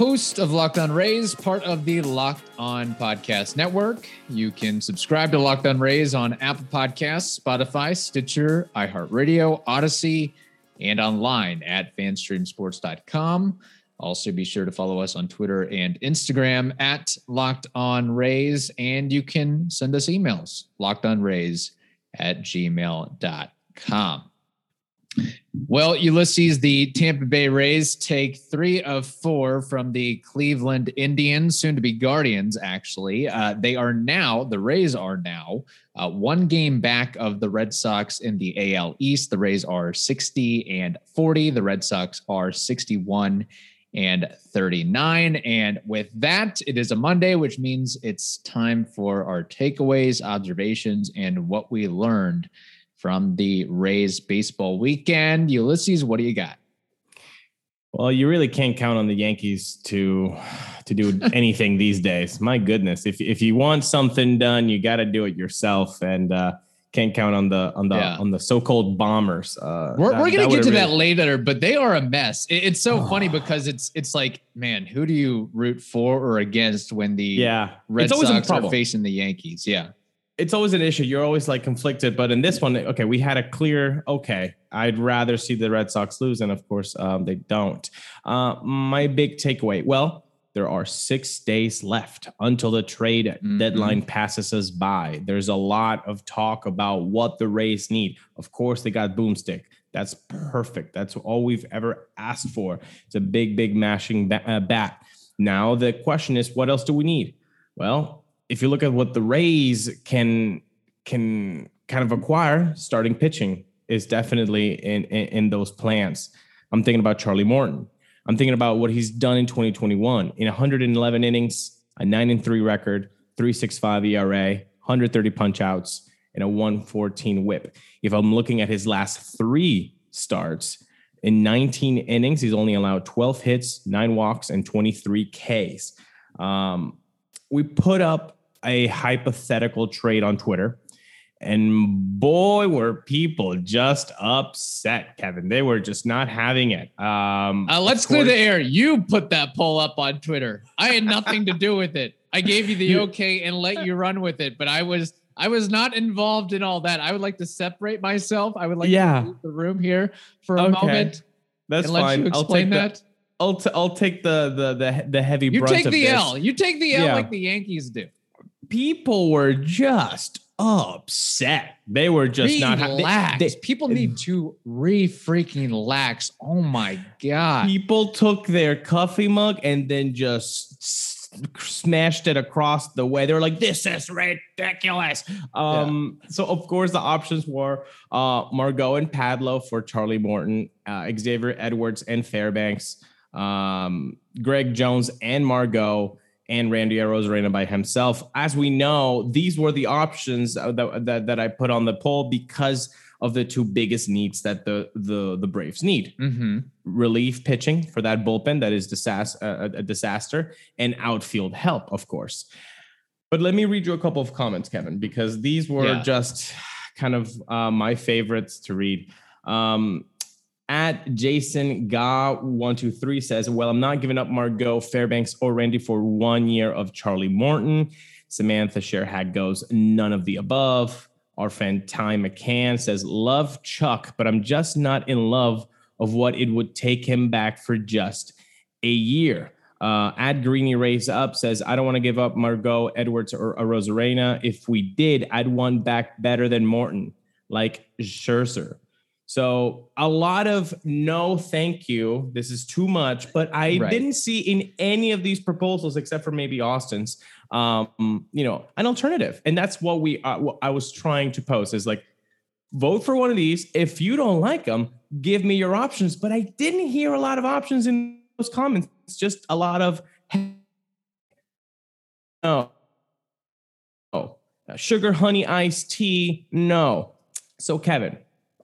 Host of Locked On Rays, part of the Locked On Podcast Network. You can subscribe to Locked On Rays on Apple Podcasts, Spotify, Stitcher, iHeartRadio, Audacy, and online at fanstreamsports.com. Also, be sure to follow us on Twitter and Instagram at Locked On Rays, and you can send us emails, lockedonrays at gmail.com. Well, Ulysses, the Tampa Bay Rays take three of four from the Cleveland Indians, soon to be Guardians, actually. Uh, they are now, the Rays are now uh, one game back of the Red Sox in the AL East. The Rays are 60 and 40. The Red Sox are 61 and 39. And with that, it is a Monday, which means it's time for our takeaways, observations, and what we learned from the Rays baseball weekend. Ulysses, what do you got? Well, you really can't count on the Yankees to to do anything these days. My goodness, if if you want something done, you got to do it yourself, and uh, can't count on the on the Yeah. on the so-called bombers. Uh, We're, that- we're gonna get to really- that later, but they are a mess. It- it's so funny because it's it's like, man, who do you root for or against when the Yeah, Red it's always Sox a are facing the Yankees? Yeah, it's always an issue. You're always like conflicted, but in this one, okay, we had a clear. Okay, I'd rather see the Red Sox lose, and of course, um, they don't. Uh, my big takeaway. Well, there are six days left until the trade Mhm. deadline passes us by. There's a lot of talk about what the Rays need. Of course, they got Boomstick. That's perfect. That's all we've ever asked for. It's a big, big mashing uh, bat. Now the question is, what else do we need? Well, if you look at what the Rays can can kind of acquire, starting pitching is definitely in, in in those plans. I'm thinking about Charlie Morton. I'm thinking about what he's done in 2021 in 111 innings, a 9 and 3 record, 3.65 ERA, 130 punch outs, and a 114 whip. If I'm looking at his last 3 starts in 19 innings, he's only allowed 12 hits, 9 walks and 23 Ks. Um, we put up a hypothetical trade on Twitter. And boy, were people just upset, Kevin. They were just not having it. Um, uh, let's clear the air. You put that poll up on Twitter. I had nothing to do with it. I gave you the okay and let you run with it, but I was I was not involved in all that. I would like to separate myself. I would like Yeah. to leave the room here for a Okay. moment That's and let fine. you I'll explain take that. The, I'll, t- I'll take the the the the heavy. You take the. L. You take the L Yeah. like the Yankees do. People were just upset. They were just not. ha- they- they- People need to re freaking lax. Oh my god. people took their coffee mug and then just s- smashed it across the way. They were like, "This is ridiculous." Um, so of course the options were uh, Margot and Padlo for Charlie Morton, uh, Xavier Edwards and Fairbanks, um, Greg Jones and Margot. And Randy Arozarena by himself. As we know, these were the options uh, that, that, that I put on the poll because of the two biggest needs that the the, the Braves need Mm-hmm. relief pitching for that bullpen that is disas- uh, a disaster and outfield help, of course. But let me read you a couple of comments, Kevin, because these were Yeah. just kind of uh, my favorites to read. Um, at Jason Ga123 says, Well, I'm not giving up Margot, Fairbanks, or Randy for one year of Charlie Morton. Samantha Sherhag goes, None of the above. Our friend Ty McCann says, Love Chuck, but I'm just not in love of what it would take him back for just a year. Uh, at Greeny Raise Up says, I don't want to give up Margot, Edwards, or, or Arozarena. If we did, I'd want back better than Morton, like Scherzer. So a lot of no, thank you. This is too much. But I Right. didn't see in any of these proposals, except for maybe Austin's, um, you know, an alternative. And that's what we uh, what I was trying to post is like, vote for one of these. If you don't like them, give me your options. But I didn't hear a lot of options in those comments. It's just a lot of no. Oh, Sugar honey iced tea? No. So, Kevin,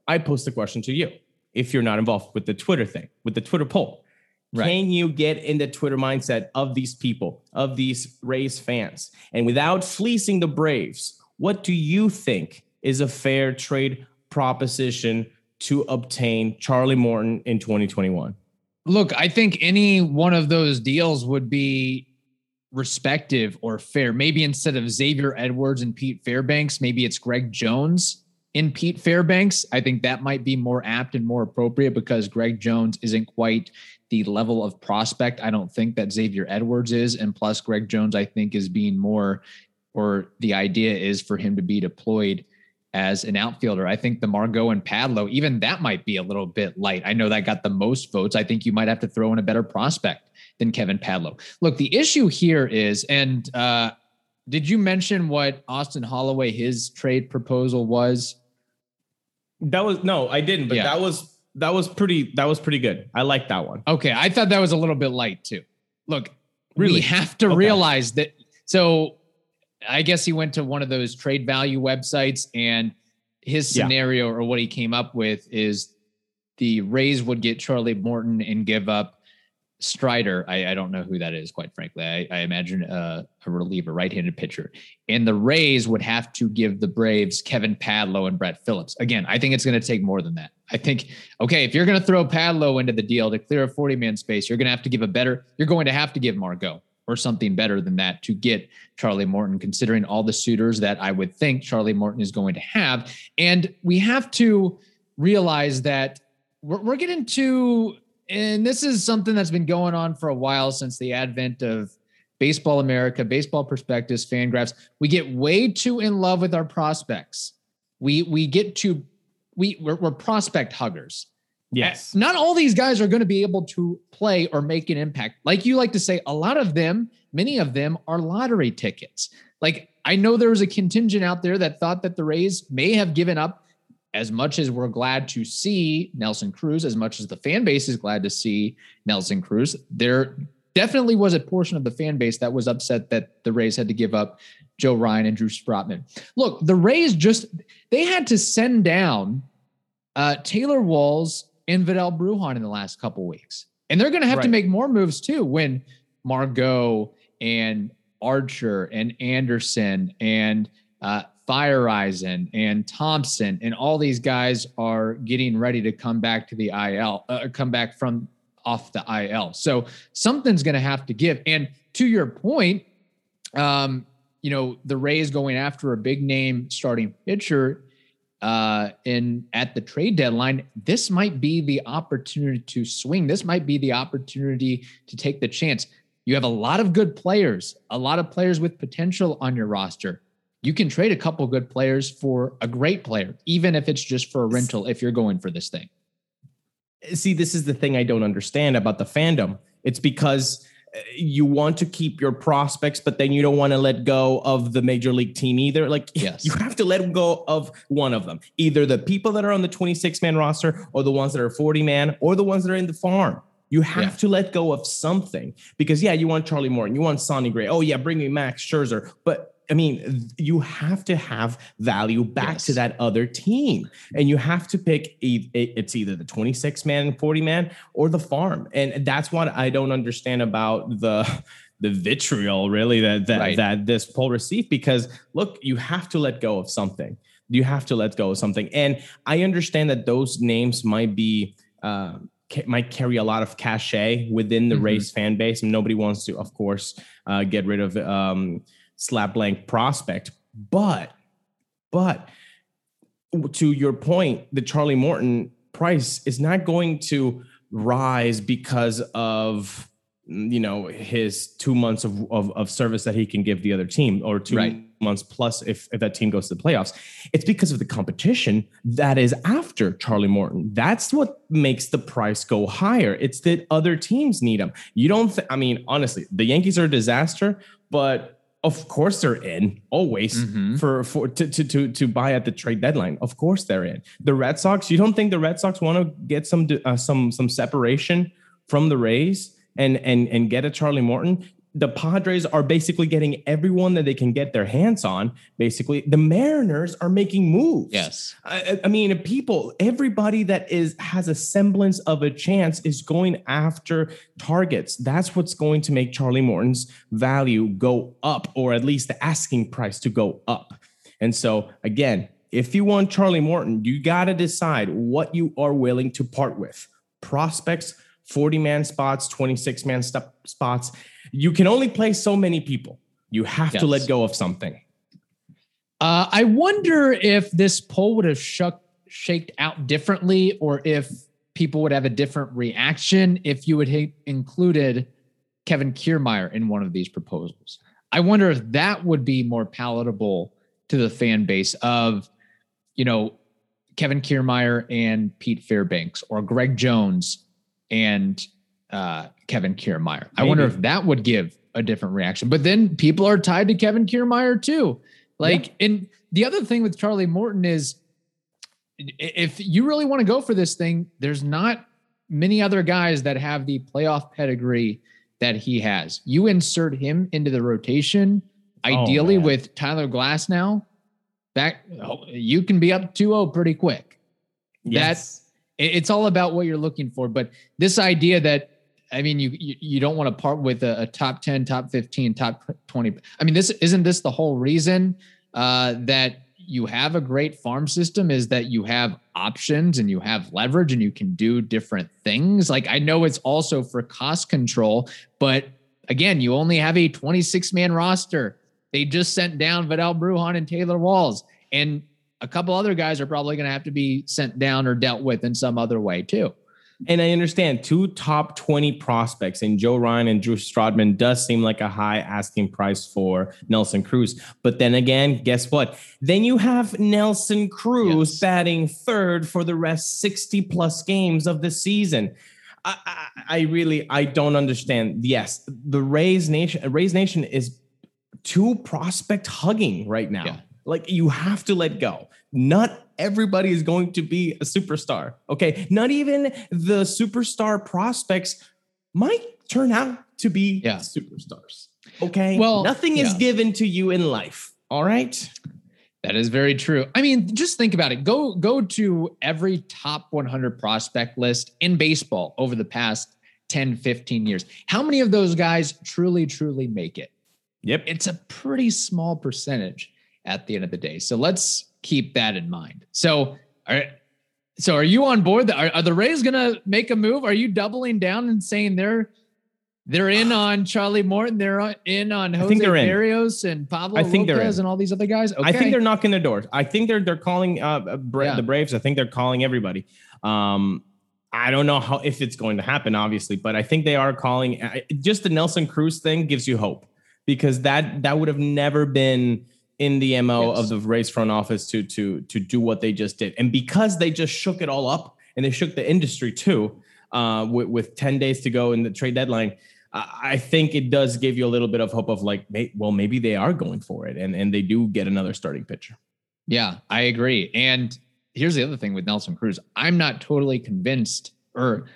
I post a question to you. If you're not involved with the Twitter thing, with the Twitter poll, Right. can you get in the Twitter mindset of these people, of these Rays fans? And without fleecing the Braves, what do you think is a fair trade proposition to obtain Charlie Morton in 2021? Look, I think any one of those deals would be respective or fair. Maybe instead of Xavier Edwards and Pete Fairbanks, maybe it's Greg Jones in Pete Fairbanks. I think that might be more apt and more appropriate because Greg Jones isn't quite the level of prospect I don't think that Xavier Edwards is. And plus, Greg Jones, I think, is being more, or the idea is for him to be deployed as an outfielder. I think the Margot and Padlo, even that might be a little bit light. I know that got the most votes. I think you might have to throw in a better prospect than Kevin Padlo. Look, the issue here is, and uh, did you mention what Austin Holloway his trade proposal was? That was no, I didn't, but Yeah. that was that was pretty that was pretty good. I like that one. Okay, I thought that was a little bit light too. Look, we Really? have to Okay. realize that. So, I guess he went to one of those trade value websites, and his Yeah. scenario or what he came up with is the Rays would get Charlie Morton and give up Strider. I, I don't know who that is, quite frankly. I, I imagine a, a reliever, right-handed pitcher, and the Rays would have to give the Braves Kevin Padlo and Brett Phillips. Again, I think it's going to take more than that. I think okay, if you're going to throw Padlo into the deal to clear a 40 man space, you're going to have to give a better, you're going to have to give Margot or something better than that to get Charlie Morton, considering all the suitors that I would think Charlie Morton is going to have. And we have to realize that we're, we're getting to, and this is something that's been going on for a while since the advent of Baseball America, Baseball Prospectus, Fangraphs. We get way too in love with our prospects. We we get to we we're, we're prospect huggers. Yes. Not all these guys are going to be able to play or make an impact. Like you like to say, a lot of them, many of them are lottery tickets. Like I know there was a contingent out there that thought that the Rays may have given up as much as we're glad to see Nelson Cruz, as much as the fan base is glad to see Nelson Cruz. There definitely was a portion of the fan base that was upset that the Rays had to give up Joe Ryan and Drew Strotman. Look, the Rays just they had to send down uh, Taylor Walls and Vidal Brujan in the last couple weeks, and they're going to have to make more moves too when Margot and Archer and Anderson and uh, Fireisen and Thompson and all these guys are getting ready to come back to the IL, uh, come back from off the IL. So something's going to have to give. And to your point, um, you know, the Rays going after a big name starting pitcher uh, in at the trade deadline, this might be the opportunity to swing. This might be the opportunity to take the chance. You have a lot of good players, a lot of players with potential on your roster. You can trade a couple good players for a great player, even if it's just for a rental. If you're going for this thing, see this is the thing i don't understand about the fandom. It's because uh, you want to keep your prospects but then you don't want to let go of the major league team either. Like Yes. you have to let go of one of them. Either the people that are on the 26 man roster or the ones that are 40 man or the ones that are in the farm. You have Yeah. to let go of something. Because yeah you want charlie morton you want sonny gray. Oh yeah bring me max scherzer. But I mean, you have to have value back Yes. to that other team, and you have to pick. e- e- It's either the twenty-six man, and forty man, or the farm, and that's what I don't understand about the the vitriol really that that, Right. that this poll received. Because look, you have to let go of something. You have to let go of something, and I understand that those names might be. Uh, might carry a lot of cachet within the Mhm. Rays fan base, and nobody wants to, of course, uh, get rid of um, slap blank prospect. But, but to your point, the Charlie Morton price is not going to rise because of you know his two months of, of, of service that he can give the other team or two Right. months plus if, if that team goes to the playoffs it's because of the competition that is after charlie morton that's what makes the price go higher it's that other teams need him you don't th- i mean honestly the yankees are a disaster but of course they're in always Mhm. for for to, to to to buy at the trade deadline. Of course they're in. The Red Sox. You don't think the Red Sox want to get some uh, some some separation from the Rays and and and get a Charlie Morton? The Padres are basically getting everyone that they can get their hands on. Basically, the Mariners are making moves. Yes. I, I, mean, people, everybody that is has a semblance of a chance is going after targets. That's what's going to make Charlie Morton's value go up, or at least the asking price to go up. And so, again, if you want Charlie Morton, you got to decide what you are willing to part with. Prospects, 40 man spots, 26 man st- spots. You can only play so many people. You have yes. to let go of something. Uh, I wonder if this poll would have shuck, shaked out differently or if people would have a different reaction if you would have included Kevin Kiermaier in one of these proposals. I wonder if that would be more palatable to the fan base of, you know, Kevin Kiermaier and Pete Fairbanks or Greg Jones and uh, Kevin Kiermaier. Maybe. I wonder if that would give a different reaction. But then people are tied to Kevin Kiermaier too. Like, yeah. and the other thing with Charlie Morton is if you really want to go for this thing, there's not many other guys that have the playoff pedigree that he has. You insert him into the rotation, oh, ideally oh, with Tyler Glasnow. Back, you can be up 2-0 pretty quick. Yes. That's it's all about what you're looking for. But this idea that I mean, you you, you don't want to part with a, a, top 10, top 15, top 20. I mean, this isn't this the whole reason uh, that you have a great farm system is that you have options and you have leverage and you can do different things. Like I know it's also for cost control, but again, you only have a 26 man roster. They just sent down Vidal Bruján and Taylor Walls. And a couple other guys are probably going to have to be sent down or dealt with in some other way too. And I understand two top 20 prospects in Joe Ryan and Drew Strotman does seem like a high asking price for Nelson Cruz. But then again, guess what? Then you have Nelson Cruz yes. batting third for the rest 60 plus games of the season. I, I, I really I don't understand. Yes, the Rays Nation Rays Nation is too prospect hugging right now. Yeah. Like you have to let go. Not everybody is going to be a superstar. Okay. Not even the superstar prospects might turn out to be yeah. superstars. Okay. Well, nothing is yeah. given to you in life. All right. That is very true. I mean, just think about it. Go go to every top 100 prospect list in baseball over the past 10, 15 years. How many of those guys truly truly make it? Yep. It's a pretty small percentage at the end of the day. So let's keep that in mind. So, are, so are you on board? Are, are the Rays going to make a move? Are you doubling down and saying they're they're in on Charlie Morton. They're in on Jose I think they're Berrios in. and Pablo I think Lopez and all these other guys. Okay. I think they're knocking the doors. I think they're they're calling uh, uh, Bra- yeah. the Braves. I think they're calling everybody. Um, I don't know how if it's going to happen, obviously, but I think they are calling. Just the Nelson Cruz thing gives you hope because that that would have never been in the mo yes. of the Rays front office to to to do what they just did, and because they just shook it all up and they shook the industry too, uh, with, with ten days to go in the trade deadline. I think it does give you a little bit of hope of like, well, maybe they are going for it, and and they do get another starting pitcher. Yeah, I agree. And here's the other thing with Nelson Cruz: I'm not totally convinced, or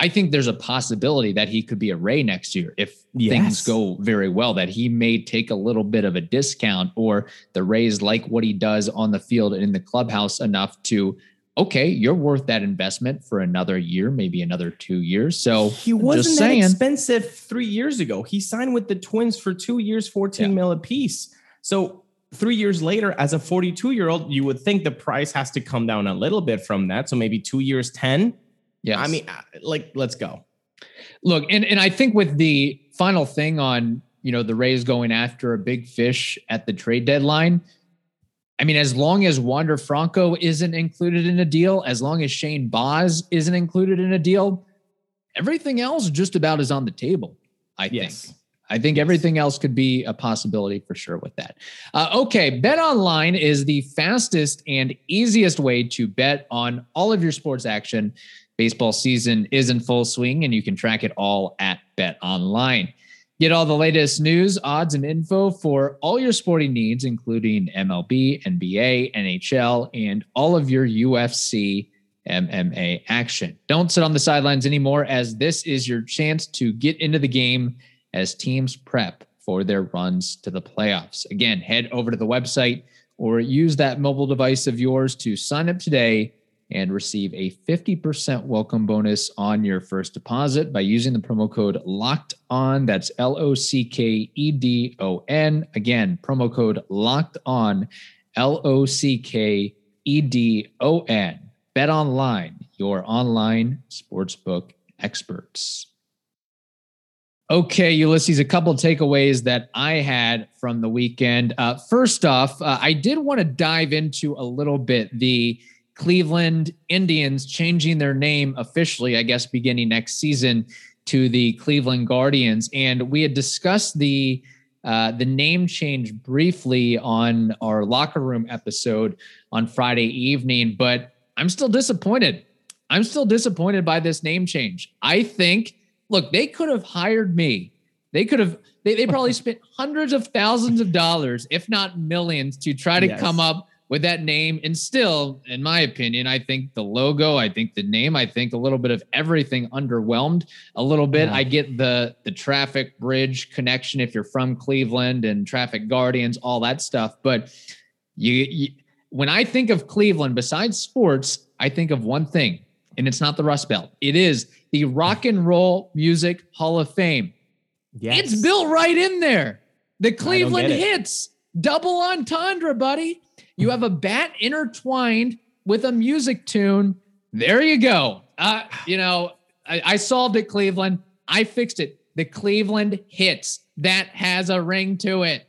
I think there's a possibility that he could be a Ray next year if yes. things go very well, that he may take a little bit of a discount or the Rays like what he does on the field and in the clubhouse enough to, okay, you're worth that investment for another year, maybe another two years. So he wasn't that saying, expensive three years ago. He signed with the Twins for two years, 14 yeah. mil a piece. So three years later, as a 42 year old, you would think the price has to come down a little bit from that. So maybe two years, 10 yeah. I mean, uh, like, let's go. Look, and, and I think with the final thing on, you know, the Rays going after a big fish at the trade deadline, I mean, as long as Wander Franco isn't included in a deal, as long as Shane Baz isn't included in a deal, everything else just about is on the table, I yes. think. I think everything else could be a possibility for sure with that. Uh, okay, Bet Online is the fastest and easiest way to bet on all of your sports action. Baseball season is in full swing, and you can track it all at Bet Online. Get all the latest news, odds, and info for all your sporting needs, including MLB, NBA, NHL, and all of your UFC MMA action. Don't sit on the sidelines anymore, as this is your chance to get into the game as teams prep for their runs to the playoffs. Again, head over to the website or use that mobile device of yours to sign up today and receive a 50% welcome bonus on your first deposit by using the promo code locked on. That's L O C K E D O N. Again, promo code locked on, L O C K E D O N. Bet online, your online sportsbook experts. Okay, Ulysses, a couple takeaways that I had from the weekend. Uh, first off, uh, I did want to dive into a little bit the Cleveland Indians changing their name officially, I guess, beginning next season to the Cleveland Guardians. And we had discussed the uh, the name change briefly on our locker room episode on Friday evening, but I'm still disappointed. I'm still disappointed by this name change. I think look, they could have hired me. They could have, they, they probably spent hundreds of thousands of dollars, if not millions, to try to yes. come up with that name. And still, in my opinion, I think the logo, I think the name, I think a little bit of everything underwhelmed a little bit. Yeah. I get the the traffic bridge connection if you're from Cleveland and traffic guardians, all that stuff. But you, you when I think of Cleveland, besides sports, I think of one thing, and it's not the Rust Belt. It is the Rock and Roll Music Hall of Fame. Yes. It's built right in there. The Cleveland hits, double entendre, buddy. You have a bat intertwined with a music tune. There you go. Uh, you know, I, I solved it, Cleveland. I fixed it. The Cleveland hits. That has a ring to it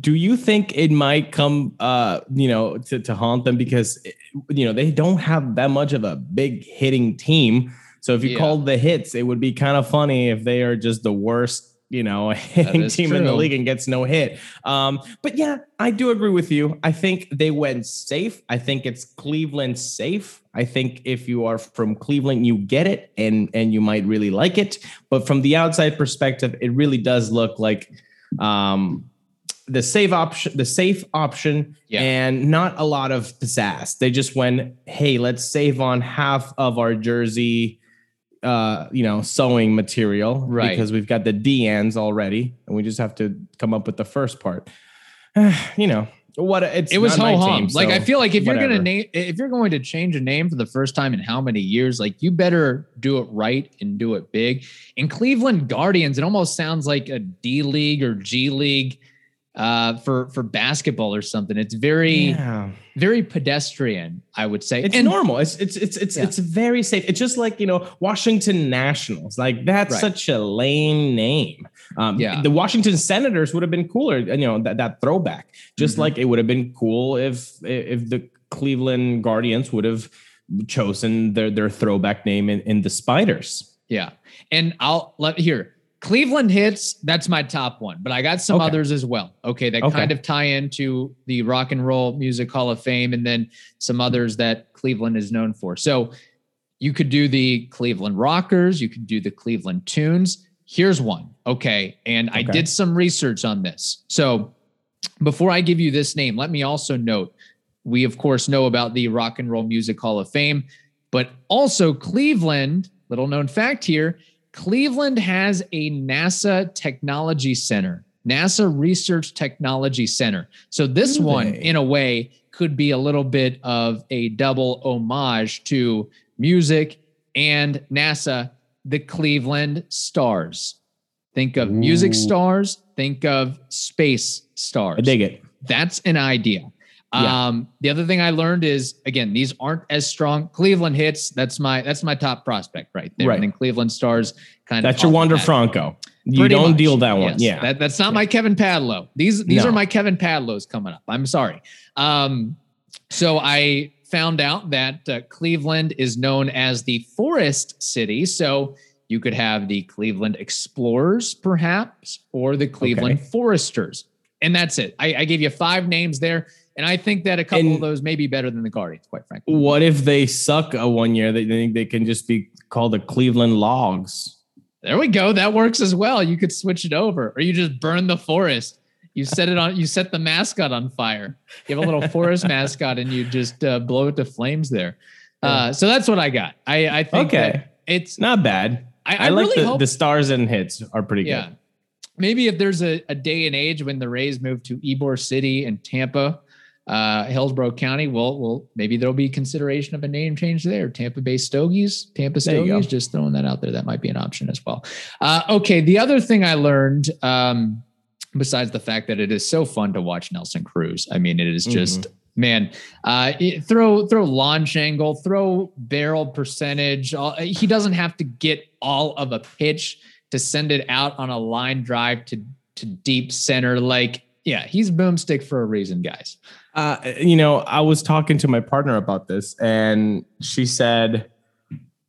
do you think it might come uh you know to, to haunt them because you know they don't have that much of a big hitting team so if you yeah. called the hits, it would be kind of funny if they are just the worst you know, hitting team true. in the league and gets no hit. Um, but yeah, I do agree with you. I think they went safe. I think it's Cleveland safe. I think if you are from Cleveland, you get it and and you might really like it. But from the outside perspective, it really does look like um the safe option, the safe option, yeah. and not a lot of pizzazz. They just went, hey, let's save on half of our jersey uh, you know, sewing material, right? Because we've got the D ends already, and we just have to come up with the first part. you know, what it's it was ho hum. Like I feel like if whatever. you're gonna name, if you're going to change a name for the first time in how many years, like you better do it right and do it big. In Cleveland Guardians, it almost sounds like a D League or G League uh, for for basketball or something. It's very yeah. very pedestrian, I would say. It's and, normal. It's it's it's it's yeah. it's very safe. It's just like you know Washington Nationals. Like that's right. such a lame name. Um, yeah, the Washington Senators would have been cooler. You know that that throwback. Just mm-hmm. like it would have been cool if if the Cleveland Guardians would have chosen their their throwback name in, in the Spiders. Yeah, and I'll let here Cleveland hits, that's my top one, but I got some okay. others as well. Okay, that okay. kind of tie into the Rock and Roll Music Hall of Fame and then some others that Cleveland is known for. So you could do the Cleveland Rockers, you could do the Cleveland Tunes. Here's one. Okay, and okay. I did some research on this. So before I give you this name, let me also note we, of course, know about the Rock and Roll Music Hall of Fame, but also Cleveland, little known fact here Cleveland has a NASA Technology Center, NASA Research Technology Center. So this one, in a way, could be a little bit of a double homage to music and NASA, the Cleveland Stars. Think of Ooh. music stars, think of space stars. I dig it. That's an idea. Yeah. Um, the other thing I learned is again, these aren't as strong. Cleveland hits. That's my that's my top prospect right there. Right. And then Cleveland stars kind that's of. That's your Wander Franco. You Pretty don't much. deal that one. Yes. Yeah. That, that's not my Kevin Padlo. These these no. are my Kevin Padlos coming up. I'm sorry. Um, so I found out that uh, Cleveland is known as the Forest City. So you could have the Cleveland Explorers, perhaps, or the Cleveland okay. Foresters. And that's it. I, I gave you five names there. And I think that a couple and of those may be better than the Guardians, quite frankly. What if they suck a one year? They think they can just be called the Cleveland Logs. There we go. That works as well. You could switch it over, or you just burn the forest. You set it on. You set the mascot on fire. You have a little forest mascot, and you just uh, blow it to flames there. Uh, so that's what I got. I, I think okay. it's not bad. I, I, I like really the, hope, the stars and hits are pretty yeah. good. maybe if there's a, a day and age when the Rays move to Ybor City and Tampa, uh, Hillsborough County, well, well, maybe there'll be consideration of a name change there. Tampa Bay Stogies, Tampa Stogies, just throwing that out there. That might be an option as well. Uh, okay. The other thing I learned, um, besides the fact that it is so fun to watch Nelson Cruz, I mean, it is just. Mm-hmm man. Uh, throw throw launch angle, throw barrel percentage. All, he doesn't have to get all of a pitch to send it out on a line drive to to deep center. Like, yeah, he's boomstick for a reason, guys. Uh, you know, I was talking to my partner about this, and she said,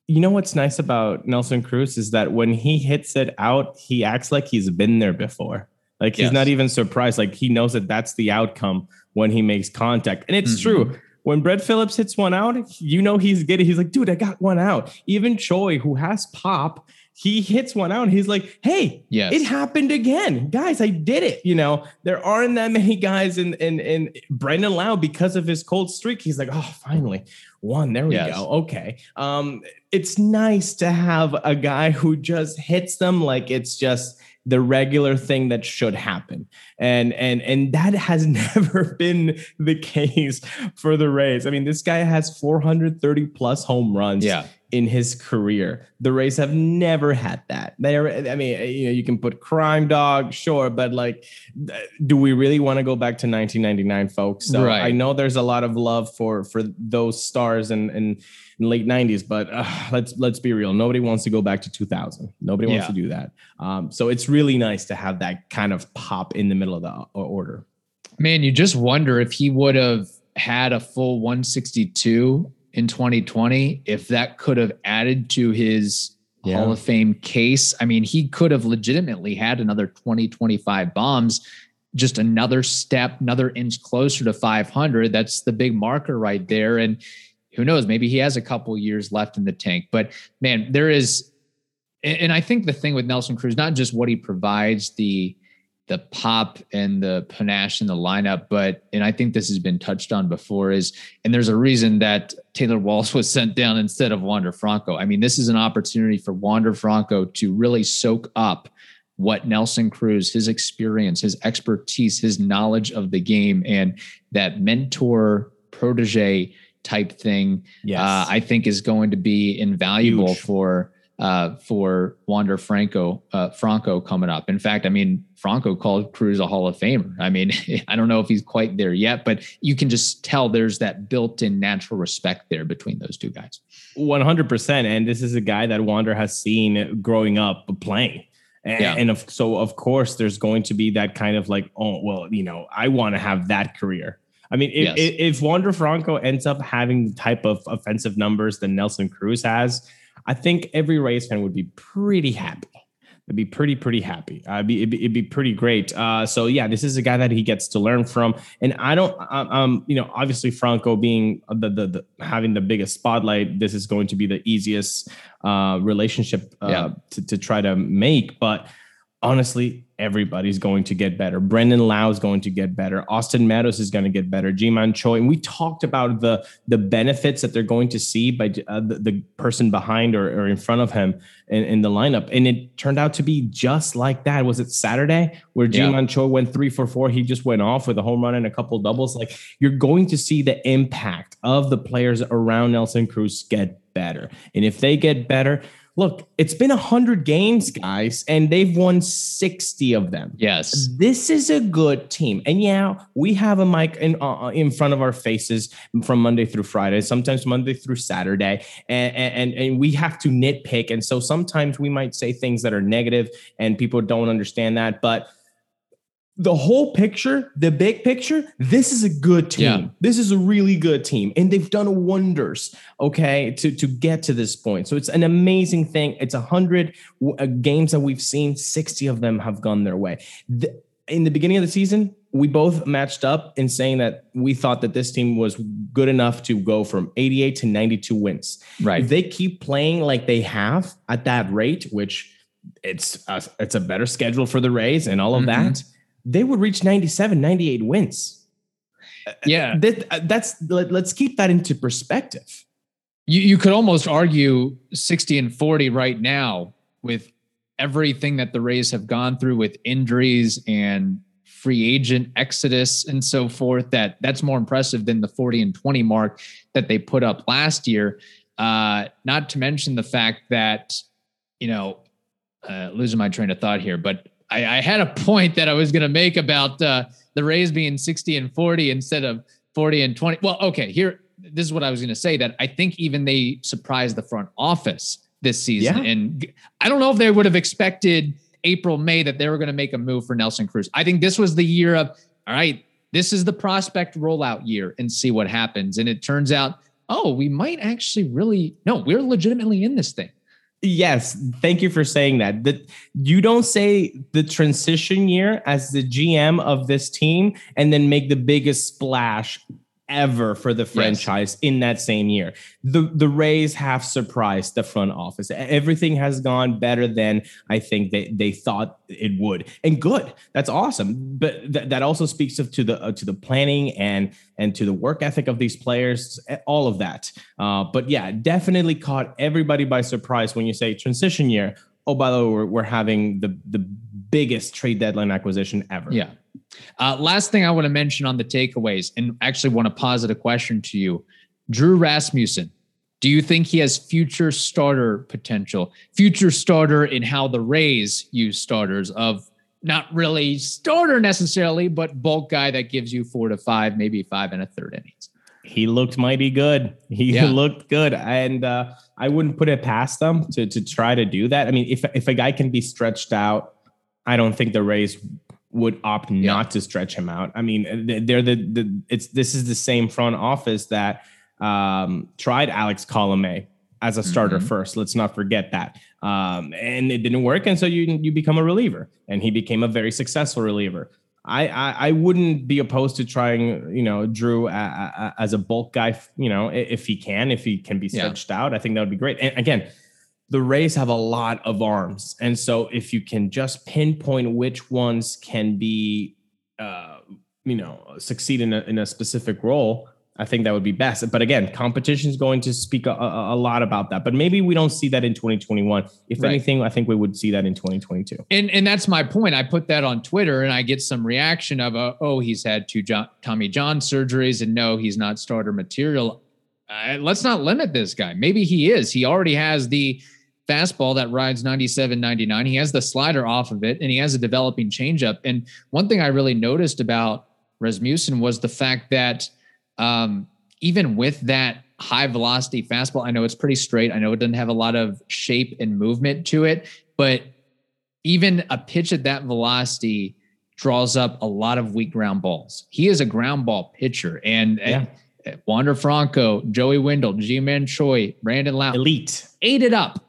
"You know what's nice about Nelson Cruz is that when he hits it out, he acts like he's been there before. Like he's yes. not even surprised. Like he knows that that's the outcome when he makes contact. And it's mm-hmm. true. When Brett Phillips hits one out, you know he's getting. He's like, dude, I got one out. Even Choi, who has pop, he hits one out and he's like, hey, yes. it happened again. Guys, I did it. You know, there aren't that many guys in in in Brandon Lowe because of his cold streak. He's like, oh, finally, one. There we yes. go. Okay. Um, it's nice to have a guy who just hits them like it's just the regular thing that should happen and and and that has never been the case for the rays i mean this guy has 430 plus home runs yeah in his career. The Rays have never had that. They are, I mean, you know, you can put crime dog, sure, but like, do we really want to go back to 1999, folks? So right. I know there's a lot of love for for those stars and and in late 90s but uh, let's let's be real nobody wants to go back to 2000 nobody wants yeah. to do that um, so it's really nice to have that kind of pop in the middle of the uh, order man you just wonder if he would have had a full 162 in 2020 if that could have added to his yeah. Hall of Fame case. I mean, he could have legitimately had another 20, 25 bombs, just another step, another inch closer to 500. That's the big marker right there. And who knows? Maybe he has a couple years left in the tank. But man, there is, and I think the thing with Nelson Cruz, not just what he provides, the the pop and the panache in the lineup, but and I think this has been touched on before is, and there's a reason that Taylor Walls was sent down instead of Wander Franco. I mean, this is an opportunity for Wander Franco to really soak up what Nelson Cruz, his experience, his expertise, his knowledge of the game, and that mentor protege type thing, yes. uh, I think is going to be invaluable Huge. for uh, for Wander Franco uh, Franco coming up. In fact, I mean Franco called Cruz a Hall of Famer. I mean, I don't know if he's quite there yet, but you can just tell there's that built-in natural respect there between those two guys. One hundred percent. And this is a guy that Wander has seen growing up playing. And, yeah. and of, so, of course, there's going to be that kind of like, oh, well, you know, I want to have that career. I mean, if, yes. if Wander Franco ends up having the type of offensive numbers that Nelson Cruz has, I think every Rays fan would be pretty happy. It'd be pretty, pretty happy. Uh, it'd, be, it'd, be, it'd be pretty great. Uh, so yeah, this is a guy that he gets to learn from, and I don't, um, um, you know, obviously Franco being the, the, the having the biggest spotlight, this is going to be the easiest uh, relationship uh, yeah. to, to try to make. But honestly, everybody's going to get better. Brandon Lowe is going to get better. Austin Meadows is going to get better. Ji-Man Choi. And we talked about the the benefits that they're going to see by uh, the, the, person behind or, or, in front of him in, in, the lineup. And it turned out to be just like that. Was it Saturday where Ji-Man yeah. Choi went three for four? He just went off with a home run and a couple doubles. Like you're going to see the impact of the players around Nelson Cruz get better. And if they get better, look, it's been 100 games, guys, and they've won 60 of them. Yes. This is a good team. And yeah, we have a mic in, uh, uh, in front of our faces from Monday through Friday, sometimes Monday through Saturday, and, and, and we have to nitpick. And so sometimes we might say things that are negative and people don't understand that. But the whole picture, the big picture, this is a good team. Yeah. This is a really good team. And they've done wonders, okay, to, to get to this point. So it's an amazing thing. It's a 100 uh, games that we've seen, 60 of them have gone their way. The, in the beginning of the season, we both matched up in saying that we thought that this team was good enough to go from 88 to 92 wins. Right. If they keep playing like they have at that rate, which it's a, it's a better schedule for the Rays and all of mm-hmm. that they would reach 97, 98 wins. Yeah. That, that's let, us keep that into perspective. You, you could almost argue 60 and 40 right now with everything that the Rays have gone through with injuries and free agent exodus and so forth that that's more impressive than the 40 and 20 mark that they put up last year uh, not to mention the fact that you know uh, losing my train of thought here but i, I had a point that i was going to make about uh, the rays being 60 and 40 instead of 40 and 20 well okay here this is what i was going to say that i think even they surprised the front office this season Yeah. and i don't know if they would have expected April, May that they were going to make a move for Nelson Cruz. I think this was the year of, all right, this is the prospect rollout year and see what happens. And it turns out, oh, we might actually really, no, we're legitimately in this thing. Yes, thank you for saying that. That you don't say the transition year as the GM of this team and then make the biggest splash ever for the franchise in that same year. The the Rays have surprised the front office. Everything has gone better than I think they, they thought it would. And good. That's awesome. But th- that also speaks of, to the uh, to the planning and and to the work ethic of these players, all of that. Uh, but yeah, definitely caught everybody by surprise when you say transition year. Oh, by the way, we're, we're having the the biggest trade deadline acquisition ever. Yeah. Uh, last thing I want to mention on the takeaways, and actually want to posit a question to you. Drew Rasmussen, do you think he has future starter potential? Future starter in how the Rays use starters of not really starter necessarily, but bulk guy that gives you four to five, maybe five and a third innings. he looked mighty good. He Yeah. looked good, and uh, I wouldn't put it past them to to try to do that. I mean, if if a guy can be stretched out, I don't think the Rays would opt Yeah. not to stretch him out. I mean, they're the the it's this is the same front office that um, tried Alex Colome as a starter Mhm. first. Let's not forget that. Um, and it didn't work, and so you you become a reliever, and he became a very successful reliever. I, I I wouldn't be opposed to trying, you know, Drew a, a, as a bulk guy, you know, if he can, if he can be Yeah. stretched out, I think that would be great. And again, the Rays have a lot of arms, and so if you can just pinpoint which ones can be, uh, you know, succeed in a, in a specific role, I think that would be best. But again, competition is going to speak a, a, a lot about that. But maybe we don't see that in 2021. If Right. anything, I think we would see that in 2022. And and that's my point. I put that on Twitter, and I get some reaction of, uh, "Oh, he's had two John, Tommy John surgeries, and no, he's not starter material." Uh, let's not limit this guy. Maybe he is. He already has the fastball that rides 97, 99. He has the slider off of it, and he has a developing changeup. And one thing I really noticed about Rasmussen was the fact that um, even with that high velocity fastball, I know it's pretty straight. I know it doesn't have a lot of shape and movement to it, but even a pitch at that velocity draws up a lot of weak ground balls. He is a ground ball pitcher. And Yeah. uh, Wander Franco, Joey Wendle, G Man Choi, Brandon Lowe Elite. ate it up,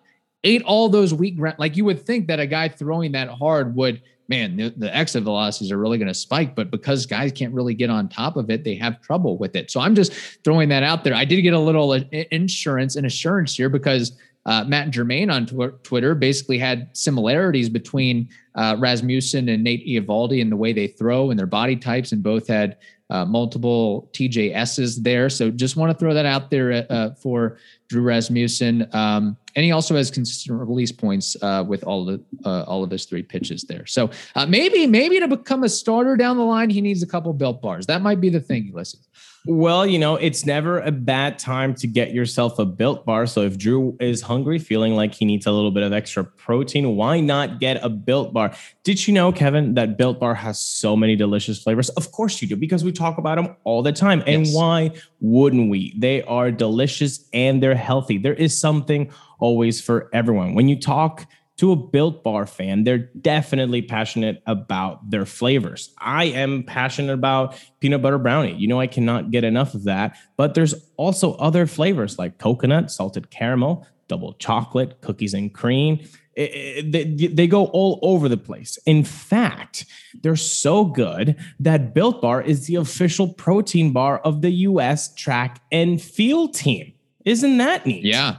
ate all those weak ground. Like you would think that a guy throwing that hard would, man, the, the exit velocities are really going to spike. But because guys can't really get on top of it, they have trouble with it. So I'm just throwing that out there. I did get a little uh, insurance and assurance here because uh, Matt Germain on tw- Twitter basically had similarities between uh, Rasmussen and Nate Eovaldi in the way they throw and their body types, and both had uh, multiple TJSs there. So just want to throw that out there uh, for Drew Rasmussen. Um, and he also has consistent release points uh, with all the, uh, all of his three pitches there. So uh, maybe maybe to become a starter down the line, he needs a couple built bars. That might be the thing, Ulysses. Well, you know, it's never a bad time to get yourself a built bar. So if Drew is hungry, feeling like he needs a little bit of extra protein, why not get a built bar? Did you know, Kevin, that built bar has so many delicious flavors? Of course you do, because we talk about them all the time. And Yes. why wouldn't we? They are delicious and they're healthy. There is something always for everyone. When you talk to a built bar fan, they're definitely passionate about their flavors. I am passionate about peanut butter brownie. You know, I cannot get enough of that. But there's also other flavors like coconut, salted caramel, double chocolate, cookies and cream. It- it- they, they go all over the place. In fact, they're so good that Built Bar is the official protein bar of the US track and field team. Isn't that neat? Yeah,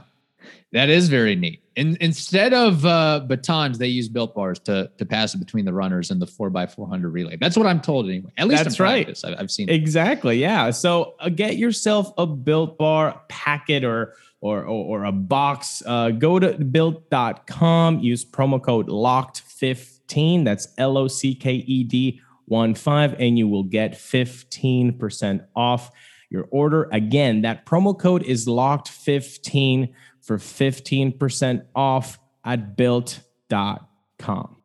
that is very neat. In, instead of uh, batons, they use built bars to to pass it between the runners and the four x four hundred relay. That's what I'm told anyway. At least That's in right. practice, I've, I've seen. it. Exactly. Yeah. So uh, get yourself a built bar packet or or, or, or a box, uh, go to built.com, use promo code locked15. That's L O C K E D 1 5, and you will get 15% off your order. Again, that promo code is locked15 for 15% off at built.com.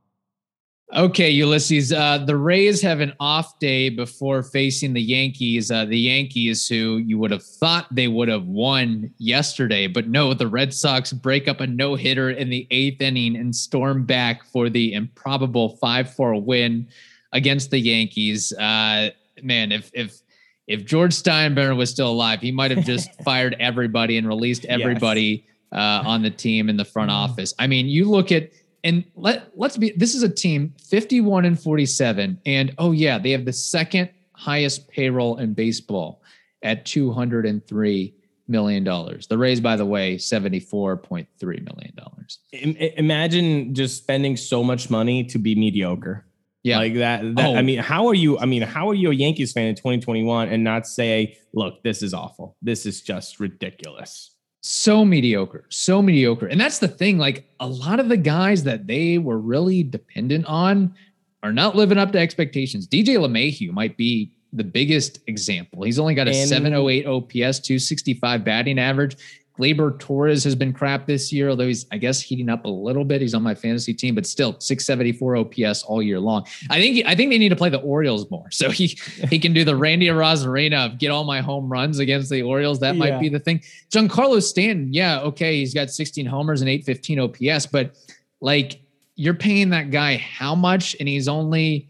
Okay, Ulysses. Uh, the Rays have an off day before facing the Yankees. Uh, the Yankees, who you would have thought they would have won yesterday, but no, the Red Sox break up a no hitter in the eighth inning and storm back for the improbable 5 4 win against the Yankees. Uh, man, if, if, if George Steinbrenner was still alive, he might have just fired everybody and released everybody yes. Uh, on the team in the front mm. office. I mean, you look at and let let's be this is a team 51 and 47 and oh yeah they have the second highest payroll in baseball at 203 million dollars the rays by the way 74.3 million dollars imagine just spending so much money to be mediocre yeah like that, that oh. i mean how are you i mean how are you a yankees fan in 2021 and not say look this is awful this is just ridiculous so mediocre, so mediocre. And that's the thing. Like a lot of the guys that they were really dependent on are not living up to expectations. DJ LeMahieu might be the biggest example. He's only got a and, 708 OPS, 265 batting average. Gleyber Torres has been crap this year, although he's, I guess, heating up a little bit. He's on my fantasy team, but still 674 OPS all year long. I think I think they need to play the Orioles more. So he he can do the Randy Arozarena of get all my home runs against the Orioles. That might yeah. be the thing. Giancarlo Stanton, yeah, okay, he's got 16 homers and 815 OPS, but like you're paying that guy how much? And he's only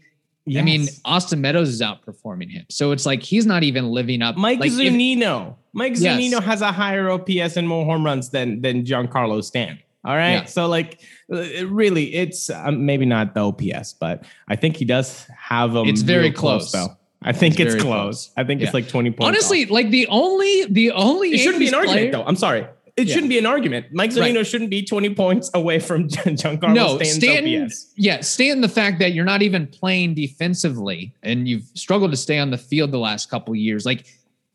Yes. I mean, Austin Meadows is outperforming him. So it's like he's not even living up. Mike like, Zunino. If, Mike yes. Zunino has a higher OPS and more home runs than than Giancarlo Stan. All right. Yeah. So like uh, really it's um, maybe not the OPS, but I think he does have a It's very close. close though. I think it's, it's close. close. I think yeah. it's like 20 points. Honestly, off. like the only the only It shouldn't be an player, argument though. I'm sorry it yeah. shouldn't be an argument. Mike Zunino right. shouldn't be 20 points away from Giancarlo no, Stanton, OPS. Yeah, stand the fact that you're not even playing defensively and you've struggled to stay on the field the last couple years. Like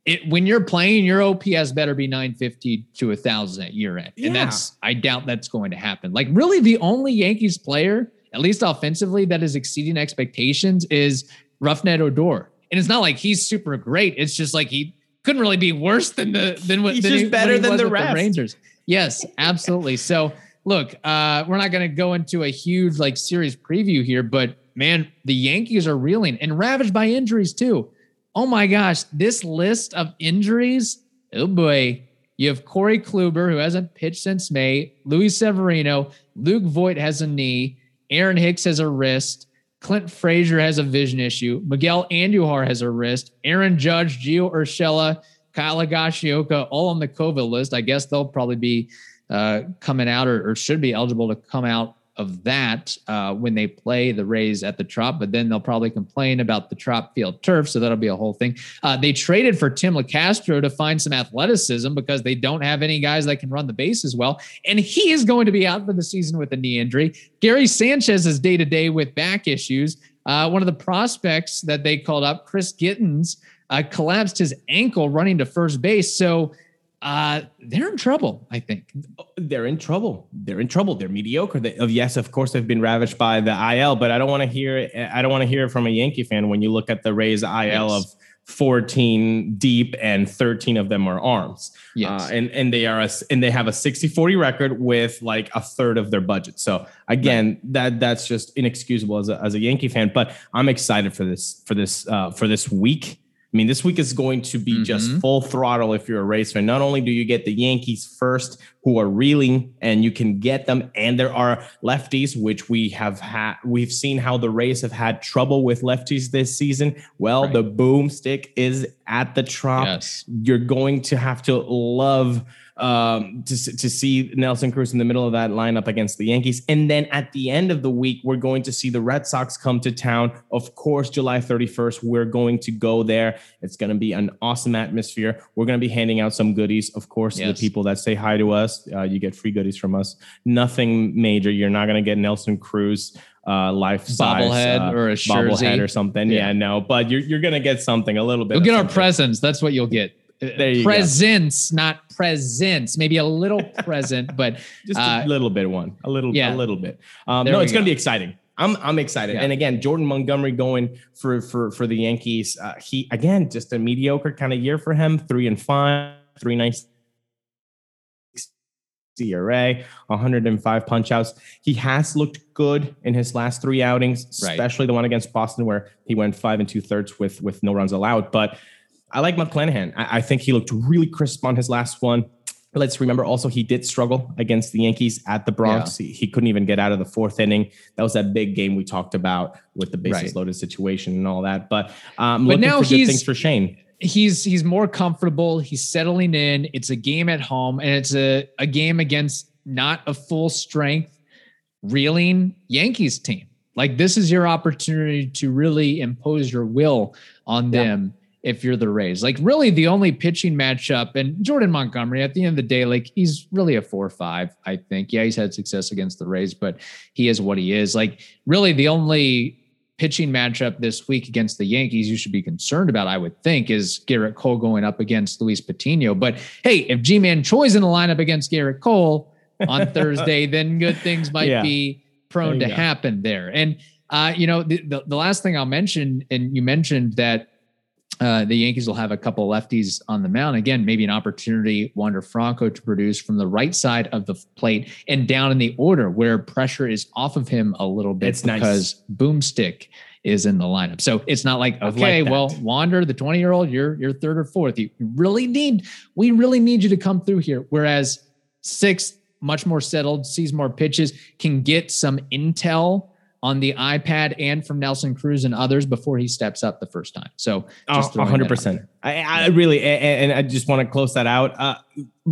it, when you're playing, your OPS better be 950 to a 1,000 at year end. Yeah. And that's, I doubt that's going to happen. Like really the only Yankees player, at least offensively, that is exceeding expectations is Rougned Odor. And it's not like he's super great. It's just like he couldn't really be worse than the than what he's than just he, better than the rest. The Rangers. Yes, absolutely. So look, uh, we're not going to go into a huge like series preview here, but man, the Yankees are reeling and ravaged by injuries too. Oh my gosh, this list of injuries. Oh boy. You have Corey Kluber, who hasn't pitched since May, Luis Severino, Luke Voit has a knee, Aaron Hicks has a wrist, Clint Frazier has a vision issue. Miguel Andujar has a wrist. Aaron Judge, Gio Urshela, Kyle Higashioka, all on the COVID list. I guess they'll probably be uh, coming out or, or, should be eligible to come out of that uh, when they play the Rays at the Trop, but then they'll probably complain about the Trop Field turf. So that'll be a whole thing. Uh, they traded for Tim Locastro to find some athleticism because they don't have any guys that can run the base as well. And he is going to be out for the season with a knee injury. Gary Sanchez is day to day with back issues. Uh, one of the prospects that they called up, Chris Gittens, uh, collapsed his ankle running to first base. So uh, they're in trouble. I think they're in trouble. They're in trouble. They're mediocre. They, of yes, of course, they've been ravished by the IL, but I don't want to hear. It, I don't want to hear it from a Yankee fan when you look at the Rays IL yes. of 14 deep and 13 of them are arms. Yes. Uh, and and they are a, and they have a 60-40 record with like a third of their budget. So again, right. that that's just inexcusable as a, as a Yankee fan, but I'm excited for this for this uh, for this week I mean, this week is going to be mm-hmm. just full throttle if you're a fan. Not only do you get the Yankees first, who are reeling, and you can get them, and there are lefties, which we have had. We've seen how the Rays have had trouble with lefties this season. Well, right. the boomstick is at the Trop. Yes. You're going to have to love um, to, to see Nelson Cruz in the middle of that lineup against the Yankees. And then at the end of the week, we're going to see the Red Sox come to town. Of course, July 31st, we're going to go there. It's going to be an awesome atmosphere. We're going to be handing out some goodies, of course, yes. to the people that say hi to us. Uh, you get free goodies from us. Nothing major. You're not going to get Nelson Cruz uh life bobblehead uh, or a bobblehead or something. Yeah. yeah. no, but you're you're gonna get something a little bit. You'll get our presents. That's what you'll get presence, not presence. Maybe a little present, but just a uh, little bit. One, a little, yeah. a little bit. Um, no, it's going to be exciting. I'm I'm excited. Yeah. And again, Jordan Montgomery going for for for the Yankees. Uh, he again just a mediocre kind of year for him. Three and five, three nice ERA, 105 punchouts. He has looked good in his last three outings, especially right. the one against Boston where he went five and two thirds with with no runs allowed. But I like McClanahan. I, I think he looked really crisp on his last one. Let's remember also he did struggle against the Yankees at the Bronx. Yeah. He, he, couldn't even get out of the fourth inning. That was that big game we talked about with the bases right. loaded situation and all that. But um, but now he's things for Shane. He's he's more comfortable. He's settling in. It's a game at home, and it's a, a game against not a full strength reeling Yankees team. Like this is your opportunity to really impose your will on yeah. If you're the Rays. Like really the only pitching matchup and Jordan Montgomery at the end of the day, like he's really a four or five, I think. Yeah, he's had success against the Rays, but he is what he is. Like really the only pitching matchup this week against the Yankees you should be concerned about, I would think, is Gerrit Cole going up against Luis Patino. But hey, if Ji-Man Choi's in the lineup against Gerrit Cole on Thursday, then good things might yeah. be prone to go. happen there. And uh, you know, the, the, the last thing I'll mention, and you mentioned that uh, the Yankees will have a couple lefties on the mound. Again, maybe an opportunity, Wander Franco to produce from the right side of the plate and down in the order where pressure is off of him a little bit it's because nice. Boomstick is in the lineup. So it's not like, okay, like well, Wander, the 20 year old, you're, you're third or fourth. You really need, we really need you to come through here. Whereas sixth, much more settled, sees more pitches, can get some intel on the iPad and from Nelson Cruz and others before he steps up the first time. So just 100%. I, I, really, and, I just want to close that out. Uh,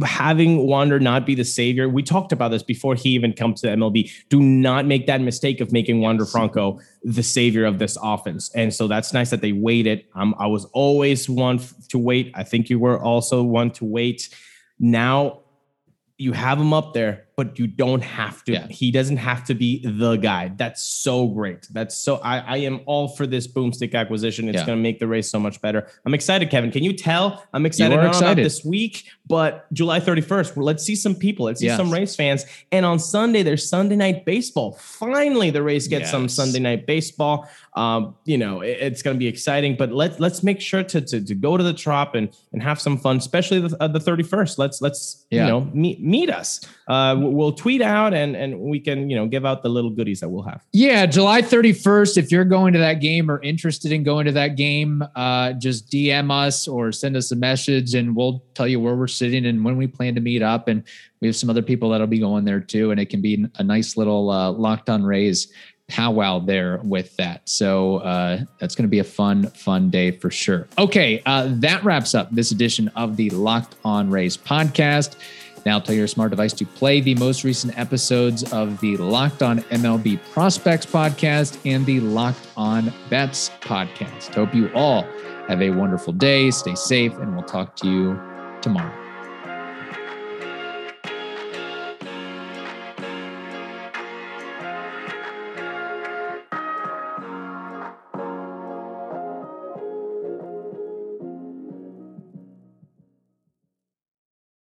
having Wander not be the savior, we talked about this before he even comes to MLB. Do not make that mistake of making Wander Franco the savior of this offense. And so that's nice that they waited. Um, I was always one to wait. I think you were also one to wait. Now you have him up there, but you don't have to. Yeah. He doesn't have to be the guy. That's so great. That's so I, I am all for this boomstick acquisition. It's yeah. gonna make the Rays so much better. I'm excited, Kevin. Can you tell? I'm excited not excited. about this week, but July 31st. Well, let's see some people. Let's see yes. some Rays fans. And on Sunday, there's Sunday night baseball. Finally, the Rays gets yes. some Sunday night baseball. Um, you know, it, it's gonna be exciting, but let's let's make sure to, to to go to the trop and and have some fun, especially the, uh, the 31st. Let's let's yeah. you know meet meet us. Uh, we'll tweet out and and we can you know give out the little goodies that we'll have. Yeah, July 31st. If you're going to that game or interested in going to that game, uh, just DM us or send us a message, and we'll tell you where we're sitting and when we plan to meet up. And we have some other people that'll be going there too, and it can be a nice little uh, locked on Rays powwow there with that. So uh, that's going to be a fun, fun day for sure. Okay, uh, that wraps up this edition of the Locked On Rays podcast. Now tell your smart device to play the most recent episodes of the Locked On MLB Prospects podcast and the Locked On Bets podcast. Hope you all have a wonderful day. Stay safe, and we'll talk to you tomorrow.